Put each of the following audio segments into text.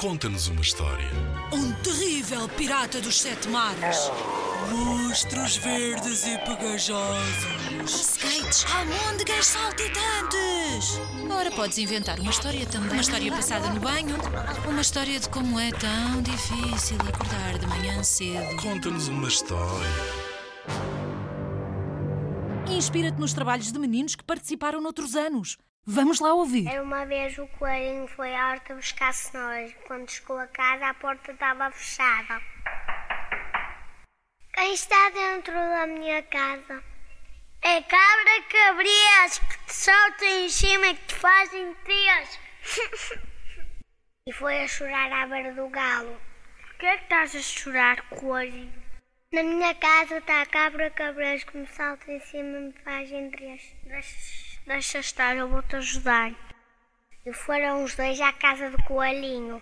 conta-nos uma história. Um terrível pirata dos sete mares. Monstros verdes e pegajosos. Skates, almôndegas saltitantes. Ora, podes inventar uma história também. Uma história passada no banho. Uma história de como é tão difícil acordar de manhã cedo. Conta-nos uma história. Inspira-te nos trabalhos de meninos que participaram noutros anos. Vamos lá ouvir. Era uma vez o coelhinho foi à horta buscar cenouras. Quando chegou a casa, a porta estava fechada. Quem está dentro da minha casa? É cabra cabrias que te saltam em cima e que te fazem trias. e foi a chorar à beira do galo. Por que é que estás a chorar, coelhinho? Na minha casa está a cabra cabras que me salta em cima e me fazem trias. Deixa, estar, eu vou-te ajudar. E foram os dois à casa do coelhinho.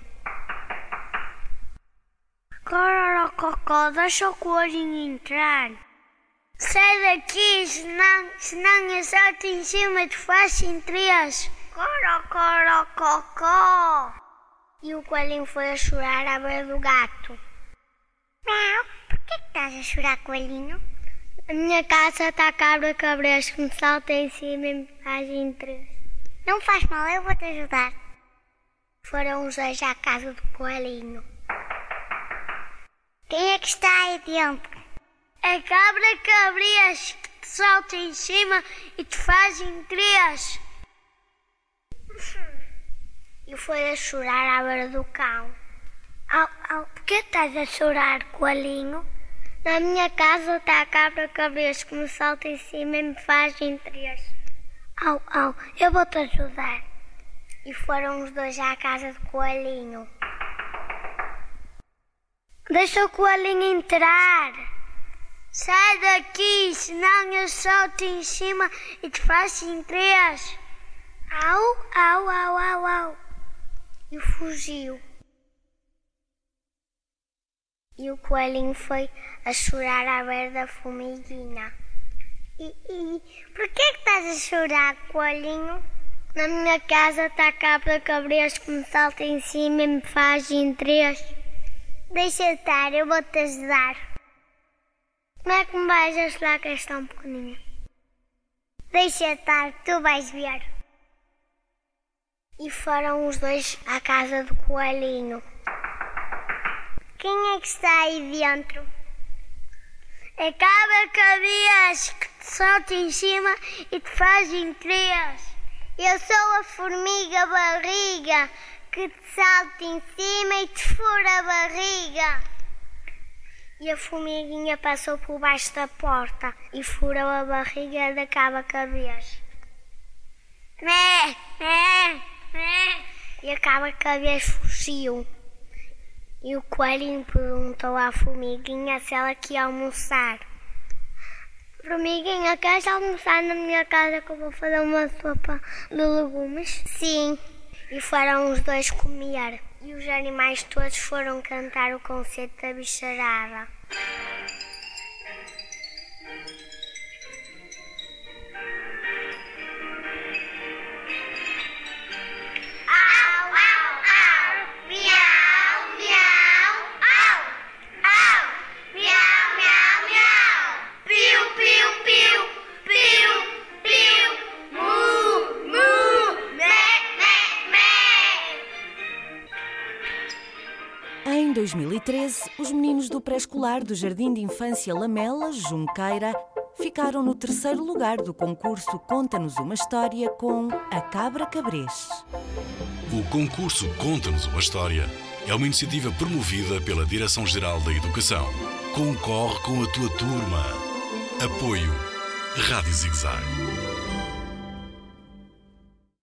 Cororococó, deixa o coelhinho entrar. Sai daqui, senão, senão eu salto em cima e te faço em três. Corocorococó. E o coelhinho foi a chorar à beira do gato. Não, por que estás a chorar, coelhinho? A minha casa está a cabra cabres que me salta em cima e me faz três. Não faz mal, eu vou te ajudar. Foram os dois à casa do coelhinho. Quem é que está aí dentro? A cabra cabrias que te salta em cima e te faz em três. E foi a chorar à beira do cão. Au, au, por que estás a chorar, coelhinho? Na minha casa está a cabra cabrias que me salta em cima e me faz em três. Au, au, eu vou te ajudar. E foram os dois à casa do coelhinho. Deixa o coelhinho entrar. Sai daqui, senão eu salto em cima e te faço em três. Au, au, au, au, au. E fugiu. E o coelhinho foi a chorar à beira da formiguinha. E, e por que estás a chorar, coelhinho? Na minha casa está a cabra cabres que me salta em cima e me faz em três. Deixa estar, eu vou te ajudar. Como é que me vais ajudar que és tão pequenina? Deixa estar, tu vais ver. E foram os dois à casa do coelhinho. Quem é que está aí dentro? É cabra cabrias que te salta em cima e te faz em três. Eu sou a formiga barriga que te salta em cima e te fura a barriga. E a formiguinha passou por baixo da porta e furou a barriga da cabra cabrias. Mé, mé, mé. E a cabra cabrias fugiu. E o coelhinho perguntou à formiguinha se ela queria almoçar. Formiguinha, queres almoçar na minha casa que eu vou fazer uma sopa de legumes? Sim. E foram os dois comer. E os animais todos foram cantar o conceito da bicharada. Em 2013, os meninos do pré-escolar do Jardim de Infância Lamela, Junqueira, ficaram no terceiro lugar do concurso Conta-nos uma História com A Cabra Cabrês. O concurso Conta-nos uma História é uma iniciativa promovida pela Direção-Geral da Educação. Concorre com a tua turma. Apoio Rádio Zigzag.